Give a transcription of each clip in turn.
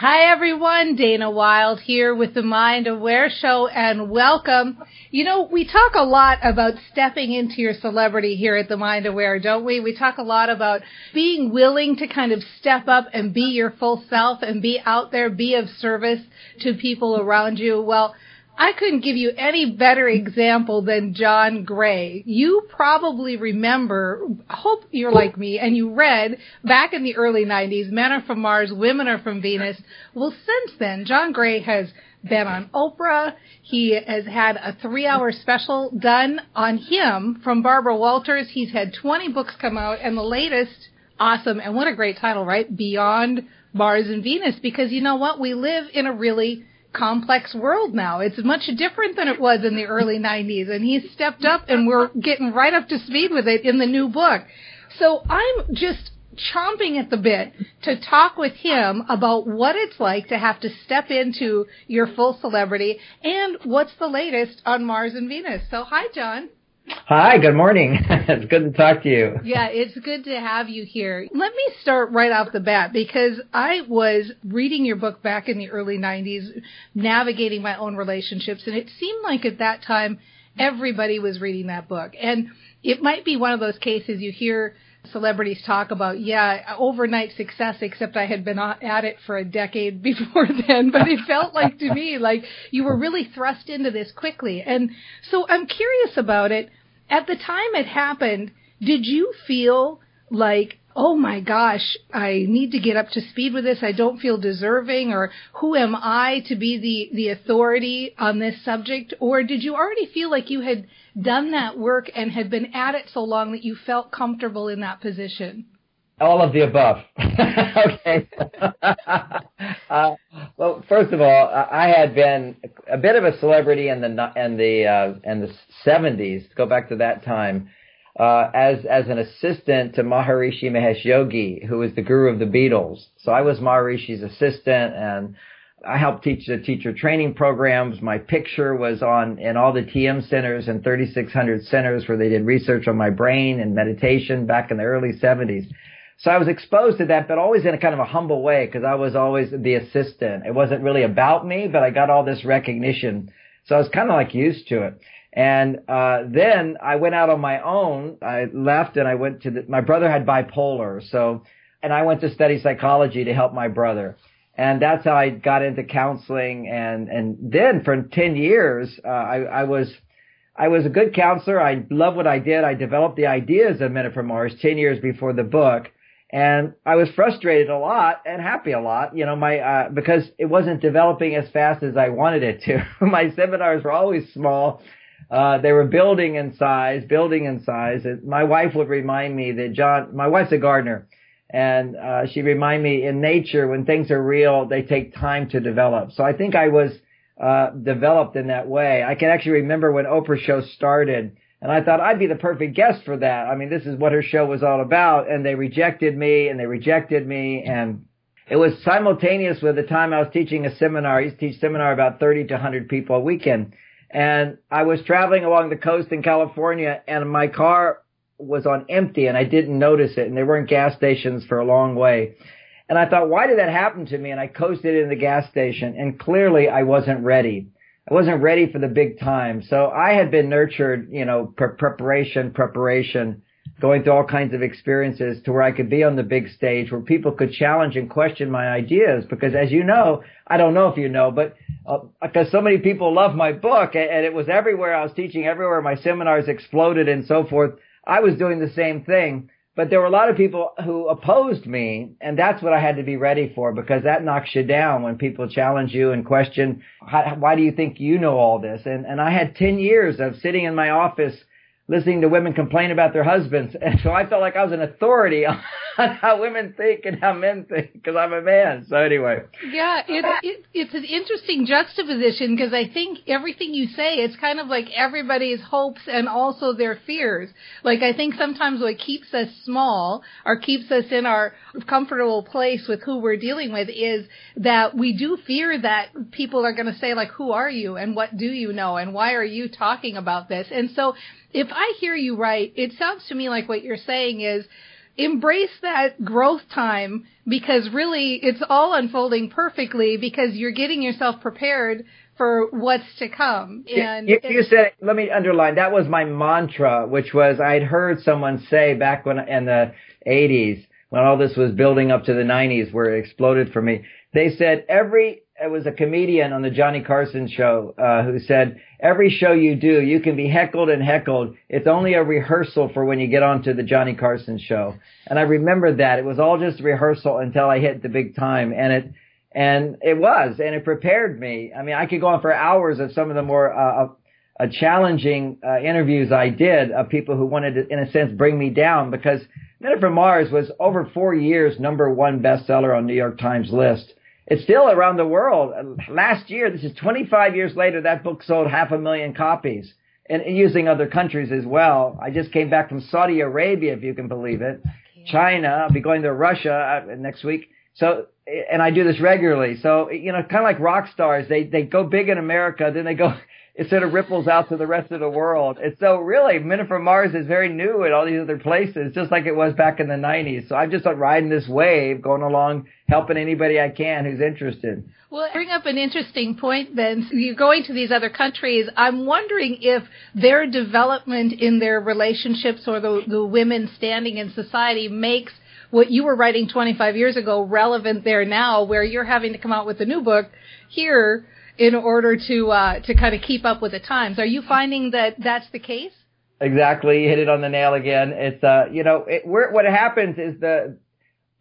Hi everyone, Dana Wilde here with the Mind Aware Show and welcome. You know, we talk a lot about stepping into your celebrity here at the Mind Aware, don't we? We talk a lot about being willing to kind of step up and be your full self and be out there, be of service to people around you. Well, I couldn't give you any better example than John Gray. You probably remember, hope you're like me, and you read back in the early 90s, Men Are From Mars, Women Are From Venus. Well, since then, John Gray has been on Oprah. He has had a three hour special done on him from Barbara Walters. He's had 20 books come out, and the latest, awesome, and what a great title, right? Beyond Mars and Venus, because you know what? We live in a really complex world now. It's much different than it was in the early 90s and he's stepped up and we're getting right up to speed with it in the new book. So I'm just chomping at the bit to talk with him about what it's like to have to step into your full celebrity and what's the latest on Mars and Venus. So hi John. Hi, good morning. it's good to talk to you. Yeah, it's good to have you here. Let me start right off the bat because I was reading your book back in the early 90s, navigating my own relationships, and it seemed like at that time everybody was reading that book. And it might be one of those cases you hear celebrities talk about, yeah, overnight success, except I had been at it for a decade before then. But it felt like to me like you were really thrust into this quickly. And so I'm curious about it. At the time it happened, did you feel like, oh my gosh, I need to get up to speed with this. I don't feel deserving or who am I to be the, the authority on this subject? Or did you already feel like you had done that work and had been at it so long that you felt comfortable in that position? All of the above. okay. uh, well, first of all, I had been a bit of a celebrity in the in the uh, in the 70s. Go back to that time uh, as as an assistant to Maharishi Mahesh Yogi, who was the guru of the Beatles. So I was Maharishi's assistant, and I helped teach the teacher training programs. My picture was on in all the TM centers and 3,600 centers where they did research on my brain and meditation back in the early 70s. So I was exposed to that, but always in a kind of a humble way because I was always the assistant. It wasn't really about me, but I got all this recognition. So I was kind of like used to it. And uh, then I went out on my own. I left and I went to the, my brother had bipolar, so and I went to study psychology to help my brother. And that's how I got into counseling. And and then for ten years, uh, I, I was I was a good counselor. I loved what I did. I developed the ideas of Men Are From Mars ten years before the book. And I was frustrated a lot and happy a lot, you know, my, uh, because it wasn't developing as fast as I wanted it to. my seminars were always small uh, they were building in size, building in size. My wife would remind me that John, my wife's a gardener, and uh, she'd remind me in nature when things are real, they take time to develop. So I think I was uh, developed in that way. I can actually remember when Oprah show started. And I thought I'd be the perfect guest for that. I mean, this is what her show was all about. And they rejected me and they rejected me. And it was simultaneous with the time I was teaching a seminar. I used to teach seminar about 30 to 100 people a weekend. And I was traveling along the coast in California and my car was on empty and I didn't notice it. And there weren't gas stations for a long way. And I thought, why did that happen to me? And I coasted in the gas station and clearly I wasn't ready. I wasn't ready for the big time. So I had been nurtured, you know, pre- preparation, preparation, going through all kinds of experiences to where I could be on the big stage where people could challenge and question my ideas. Because as you know, I don't know if you know, but uh, because so many people love my book and, and it was everywhere. I was teaching everywhere. My seminars exploded and so forth. I was doing the same thing. But there were a lot of people who opposed me, and that's what I had to be ready for because that knocks you down when people challenge you and question, why do you think you know all this? And, and I had 10 years of sitting in my office listening to women complain about their husbands. And so I felt like I was an authority on how women think and how men think because I'm a man. So anyway. Yeah, it, it, it's an interesting juxtaposition because I think everything you say, it's kind of like everybody's hopes and also their fears. Like I think sometimes what keeps us small or keeps us in our comfortable place with who we're dealing with is that we do fear that people are going to say like, who are you and what do you know and why are you talking about this? And so if I hear you right, it sounds to me like what you're saying is embrace that growth time because really it's all unfolding perfectly because you're getting yourself prepared for what's to come. And you, you said, let me underline, that was my mantra, which was I'd heard someone say back when in the 80s, when all this was building up to the 90s where it exploded for me. They said every it was a comedian on the Johnny Carson show uh, who said, "Every show you do, you can be heckled and heckled. It's only a rehearsal for when you get onto the Johnny Carson show." And I remember that it was all just rehearsal until I hit the big time, and it and it was, and it prepared me. I mean, I could go on for hours of some of the more uh, uh, challenging uh, interviews I did of people who wanted to, in a sense, bring me down because Men from Mars was over four years number one bestseller on New York Times list it's still around the world. Last year, this is 25 years later, that book sold half a million copies and, using other countries as well. I just came back from Saudi Arabia, if you can believe it. China. I'll be going to Russia uh, next week. So, and I do this regularly. So, you know, kind of like rock stars, they, they go big in America, then they go it sort of ripples out to the rest of the world. And so really, Men from Mars is very new in all these other places, just like it was back in the 90s. So I'm just riding this wave, going along, helping anybody I can who's interested. Well, bring up an interesting point then. You're going to these other countries. I'm wondering if their development in their relationships or the, the women standing in society makes what you were writing 25 years ago relevant there now, where you're having to come out with a new book here in order to uh, to kind of keep up with the times. Are you finding that that's the case? Exactly, you hit it on the nail again. It's uh, you know, it, where, what happens is the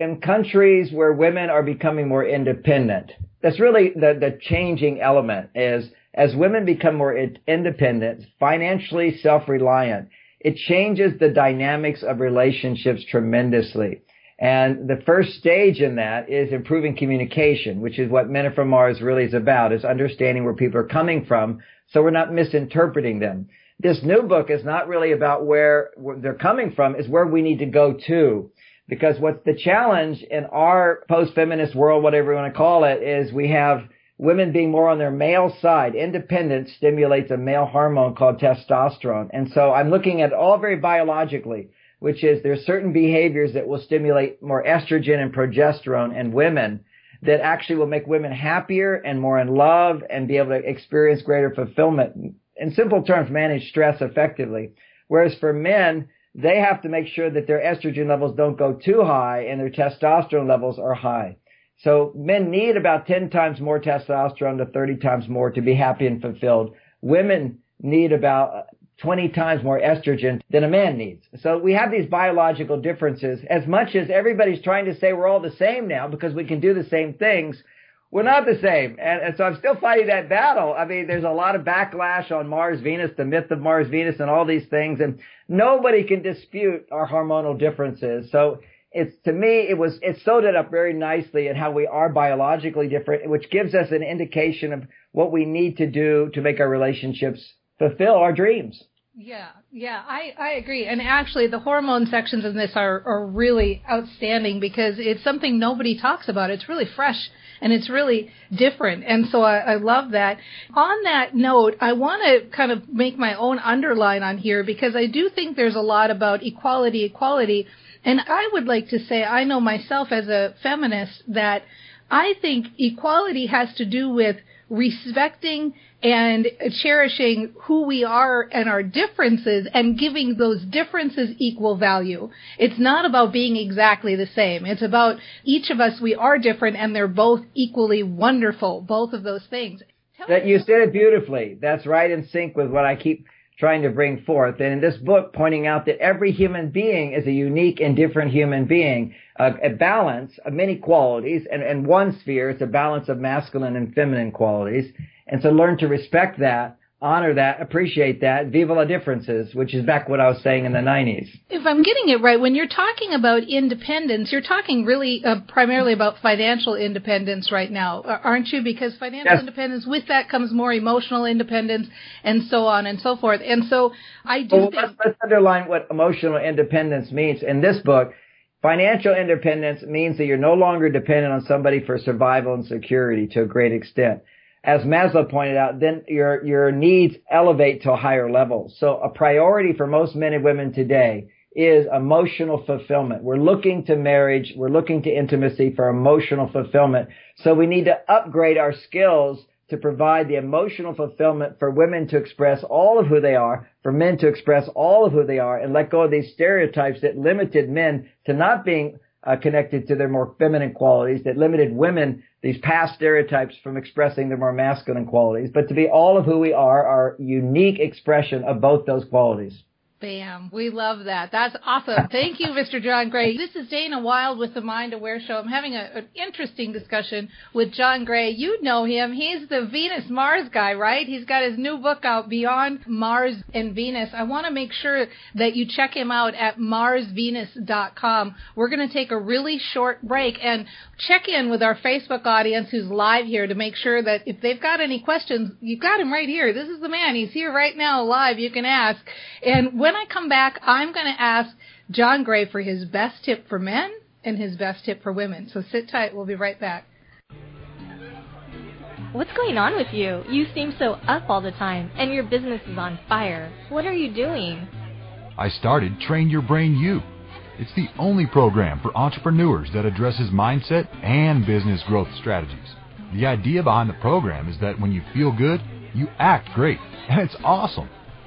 in countries where women are becoming more independent. That's really the the changing element is as women become more independent, financially self-reliant, it changes the dynamics of relationships tremendously. And the first stage in that is improving communication, which is what Men from Mars really is about, is understanding where people are coming from so we're not misinterpreting them. This new book is not really about where, they're coming from, is where we need to go to. Because what's the challenge in our post-feminist world, whatever you want to call it, is we have women being more on their male side. Independence stimulates a male hormone called testosterone. And so I'm looking at all very biologically which is there's certain behaviors that will stimulate more estrogen and progesterone in women that actually will make women happier and more in love and be able to experience greater fulfillment. In simple terms, manage stress effectively. Whereas for men, they have to make sure that their estrogen levels don't go too high and their testosterone levels are high. So men need about 10 times more testosterone to 30 times more to be happy and fulfilled. Women need about 20 times more estrogen than a man needs. So we have these biological differences. As much as everybody's trying to say we're all the same now because we can do the same things, we're not the same. And, and so I'm still fighting that battle. I mean, there's a lot of backlash on Mars Venus, the myth of Mars Venus and all these things. And nobody can dispute our hormonal differences. So it's to me, it was, it sewed it up very nicely in how we are biologically different, which gives us an indication of what we need to do to make our relationships fulfill our dreams. Yeah, yeah, I, I agree. And actually, the hormone sections in this are, are really outstanding because it's something nobody talks about. It's really fresh and it's really different. And so I, I love that. On that note, I want to kind of make my own underline on here because I do think there's a lot about equality, equality. And I would like to say, I know myself as a feminist that I think equality has to do with respecting and cherishing who we are and our differences and giving those differences equal value. It's not about being exactly the same. It's about each of us, we are different and they're both equally wonderful, both of those things. Tell that you said it beautifully. That's right in sync with what I keep trying to bring forth. And in this book, pointing out that every human being is a unique and different human being, uh, a balance of many qualities. And, and one sphere, it's a balance of masculine and feminine qualities. And so learn to respect that honor that, appreciate that, viva la differences, which is back what I was saying in the 90s. If I'm getting it right, when you're talking about independence, you're talking really uh, primarily about financial independence right now, aren't you? Because financial yes. independence, with that comes more emotional independence and so on and so forth. And so I do well, think. Let's, let's underline what emotional independence means in this book. Financial independence means that you're no longer dependent on somebody for survival and security to a great extent as Maslow pointed out, then your, your needs elevate to a higher level. So a priority for most men and women today is emotional fulfillment. We're looking to marriage. We're looking to intimacy for emotional fulfillment. So we need to upgrade our skills to provide the emotional fulfillment for women to express all of who they are, for men to express all of who they are, and let go of these stereotypes that limited men to not being uh, connected to their more feminine qualities, that limited women these past stereotypes from expressing their more masculine qualities, but to be all of who we are, our unique expression of both those qualities. Bam. We love that. That's awesome. Thank you, Mr. John Gray. This is Dana Wilde with the Mind Aware Show. I'm having a, an interesting discussion with John Gray. You know him. He's the Venus Mars guy, right? He's got his new book out, Beyond Mars and Venus. I want to make sure that you check him out at marsvenus.com. We're going to take a really short break and check in with our Facebook audience who's live here to make sure that if they've got any questions, you've got him right here. This is the man. He's here right now live. You can ask. And when I come back, I'm going to ask John Gray for his best tip for men and his best tip for women. So sit tight. We'll be right back. What's going on with you? You seem so up all the time, and your business is on fire. What are you doing? I started Train Your Brain U. It's the only program for entrepreneurs that addresses mindset and business growth strategies. The idea behind the program is that when you feel good, you act great, and it's awesome.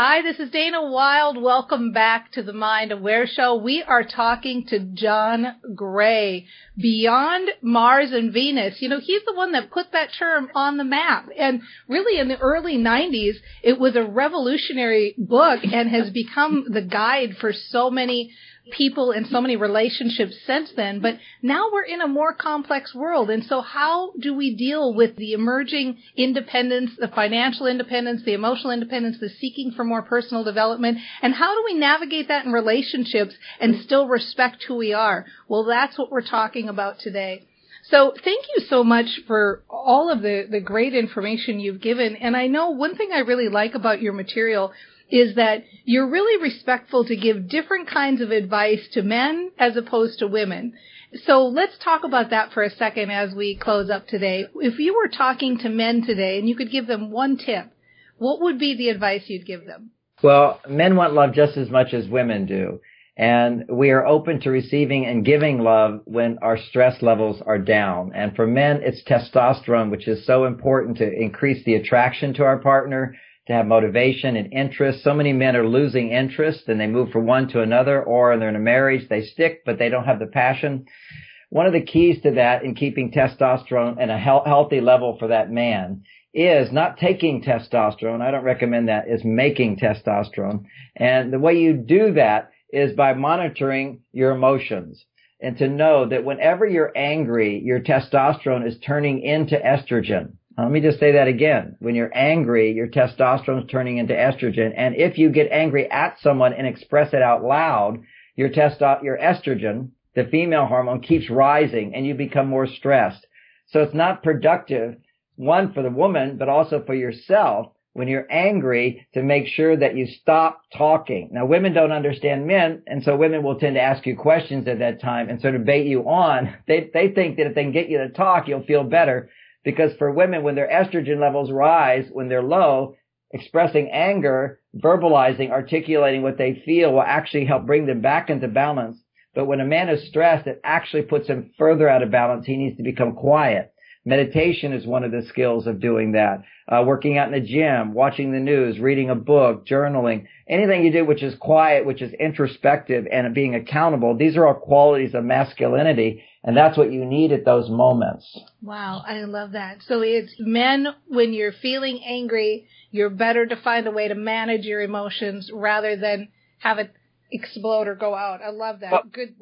Hi, this is Dana Wilde. Welcome back to the Mind Aware Show. We are talking to John Gray, Beyond Mars and Venus. You know, he's the one that put that term on the map. And really in the early 90s, it was a revolutionary book and has become the guide for so many people and so many relationships since then, but now we're in a more complex world. And so how do we deal with the emerging independence, the financial independence, the emotional independence, the seeking for more personal development? And how do we navigate that in relationships and still respect who we are? Well, that's what we're talking about today. So thank you so much for all of the, the great information you've given. And I know one thing I really like about your material is that you're really respectful to give different kinds of advice to men as opposed to women. So let's talk about that for a second as we close up today. If you were talking to men today and you could give them one tip, what would be the advice you'd give them? Well, men want love just as much as women do. And we are open to receiving and giving love when our stress levels are down. And for men, it's testosterone, which is so important to increase the attraction to our partner to have motivation and interest. So many men are losing interest and they move from one to another or they're in a marriage, they stick, but they don't have the passion. One of the keys to that in keeping testosterone at a he- healthy level for that man is not taking testosterone. I don't recommend that. Is making testosterone. And the way you do that is by monitoring your emotions and to know that whenever you're angry, your testosterone is turning into estrogen. Uh, let me just say that again. When you're angry, your testosterone is turning into estrogen. And if you get angry at someone and express it out loud, your testo- your estrogen, the female hormone keeps rising and you become more stressed. So it's not productive, one for the woman, but also for yourself when you're angry to make sure that you stop talking. Now women don't understand men and so women will tend to ask you questions at that time and sort of bait you on. They, they think that if they can get you to talk, you'll feel better because for women, when their estrogen levels rise, when they're low, expressing anger, verbalizing, articulating what they feel will actually help bring them back into balance. But when a man is stressed, it actually puts him further out of balance. He needs to become quiet. Meditation is one of the skills of doing that. Uh, working out in the gym, watching the news, reading a book, journaling, anything you do which is quiet, which is introspective and being accountable. These are all qualities of masculinity and that's what you need at those moments. Wow, I love that. So it's men, when you're feeling angry, you're better to find a way to manage your emotions rather than have it explode or go out. I love that. Well, Good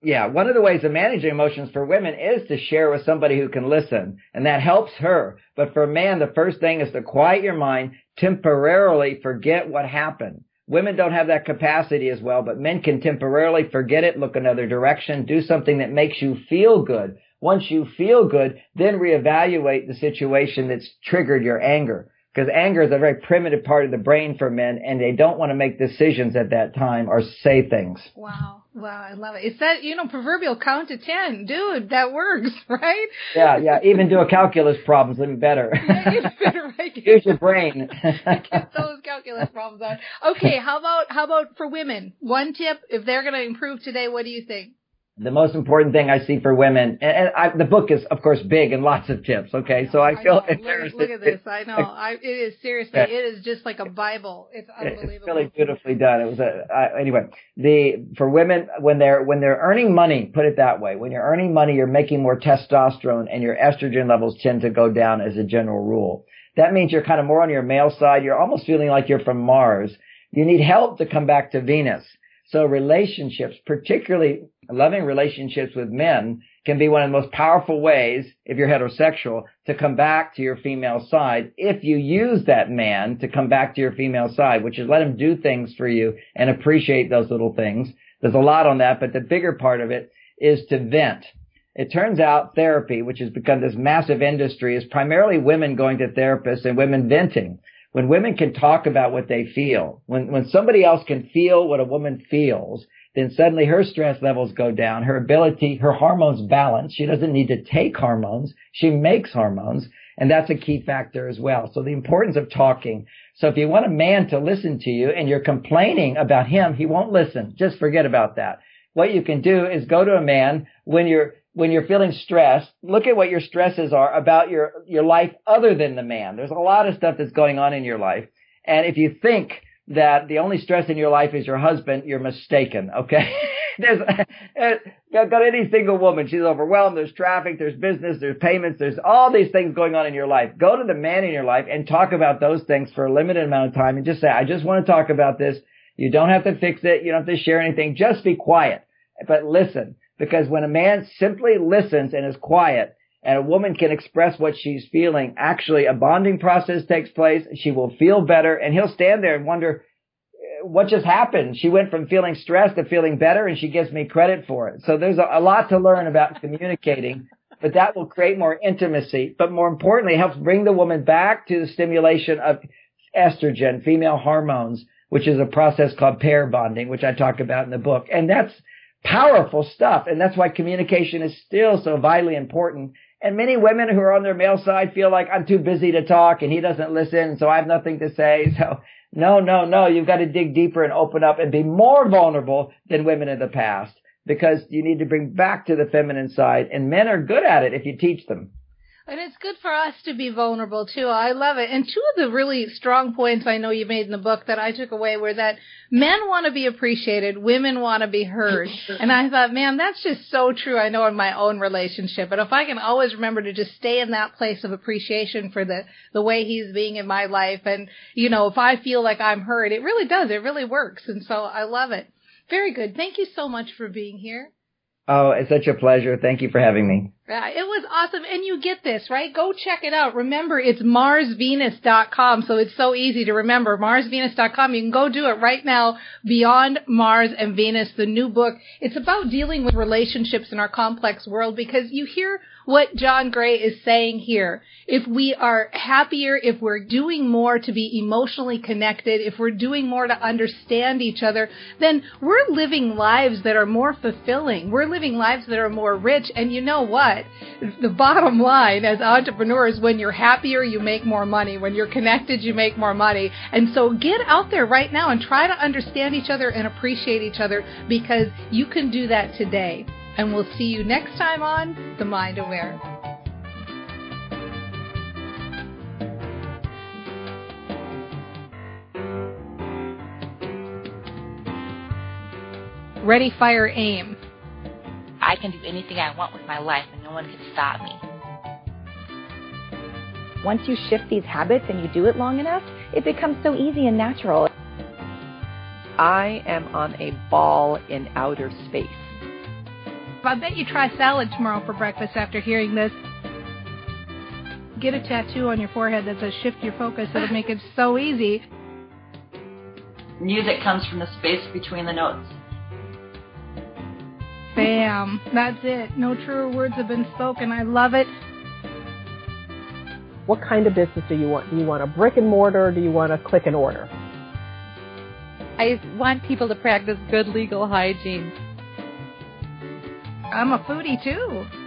yeah, one of the ways of managing emotions for women is to share with somebody who can listen, and that helps her. But for a man, the first thing is to quiet your mind, temporarily forget what happened. Women don't have that capacity as well, but men can temporarily forget it, look another direction, do something that makes you feel good. Once you feel good, then reevaluate the situation that's triggered your anger because anger is a very primitive part of the brain for men and they don't want to make decisions at that time or say things. Wow. Wow, I love it. It's that, you know, proverbial count to 10. Dude, that works, right? Yeah, yeah. Even do a calculus problem's even better. Yeah, better, right? Use your brain. Get those calculus problems out. Okay, how about, how about for women? One tip, if they're going to improve today, what do you think? The most important thing I see for women, and, and I, the book is, of course, big and lots of tips. Okay, so I feel I look, look, at this. I know. I, it is seriously. Yeah. It is just like a Bible. It's unbelievable. It's really beautifully done. It was a uh, anyway. The for women when they're when they're earning money, put it that way. When you're earning money, you're making more testosterone, and your estrogen levels tend to go down as a general rule. That means you're kind of more on your male side. You're almost feeling like you're from Mars. You need help to come back to Venus. So relationships, particularly loving relationships with men, can be one of the most powerful ways, if you're heterosexual, to come back to your female side. If you use that man to come back to your female side, which is let him do things for you and appreciate those little things. There's a lot on that, but the bigger part of it is to vent. It turns out therapy, which has become this massive industry, is primarily women going to therapists and women venting when women can talk about what they feel, when, when somebody else can feel what a woman feels, then suddenly her stress levels go down, her ability, her hormones balance. She doesn't need to take hormones. She makes hormones. And that's a key factor as well. So the importance of talking. So if you want a man to listen to you and you're complaining about him, he won't listen. Just forget about that. What you can do is go to a man when you're when you're feeling stressed, look at what your stresses are about your, your life other than the man. There's a lot of stuff that's going on in your life. And if you think that the only stress in your life is your husband, you're mistaken, okay? there's, uh, uh, got any single woman, she's overwhelmed, there's traffic, there's business, there's payments, there's all these things going on in your life. Go to the man in your life and talk about those things for a limited amount of time and just say, I just want to talk about this. You don't have to fix it. You don't have to share anything. Just be quiet, but listen because when a man simply listens and is quiet, and a woman can express what she's feeling, actually a bonding process takes place. She will feel better and he'll stand there and wonder, uh, what just happened? She went from feeling stressed to feeling better and she gives me credit for it. So there's a, lot to learn about communicating, but that will create more intimacy. But more importantly, helps bring the woman back to the stimulation of estrogen, female hormones, which is a process called pair bonding, which I talk about in the book. And that's, powerful stuff. And that's why communication is still so vitally important. And many women who are on their male side feel like I'm too busy to talk and he doesn't listen, so I have nothing to say. So no, no, no, you've got to dig deeper and open up and be more vulnerable than women in the past because you need to bring back to the feminine side and men are good at it if you teach them. And it's good for us to be vulnerable too. I love it. And two of the really strong points I know you made in the book that I took away were that men want to be appreciated, women want to be heard. and I thought, man, that's just so true. I know in my own relationship. But if I can always remember to just stay in that place of appreciation for the, the way he's being in my life. And, you know, if I feel like I'm heard, it really does. It really works. And so I love it. Very good. Thank you so much for being here. Oh, it's such a pleasure. Thank you for having me. Yeah, it was awesome. And you get this, right? Go check it out. Remember, it's marsvenus.com. So it's so easy to remember. marsvenus.com. You can go do it right now. Beyond Mars and Venus, the new book. It's about dealing with relationships in our complex world because you hear what John Gray is saying here. If we are happier, if we're doing more to be emotionally connected, if we're doing more to understand each other, then we're living lives that are more fulfilling. We're living lives that are more rich. And you know what? The bottom line as entrepreneurs, when you're happier, you make more money. When you're connected, you make more money. And so get out there right now and try to understand each other and appreciate each other because you can do that today. And we'll see you next time on The Mind Aware. Ready, fire, aim. I can do anything I want with my life and no one can stop me. Once you shift these habits and you do it long enough, it becomes so easy and natural. I am on a ball in outer space. I bet you try salad tomorrow for breakfast after hearing this. Get a tattoo on your forehead that says shift your focus. It'll make it so easy. Music comes from the space between the notes. Bam. That's it. No truer words have been spoken. I love it. What kind of business do you want? Do you want a brick and mortar or do you want a click and order? I want people to practice good legal hygiene. I'm a foodie too.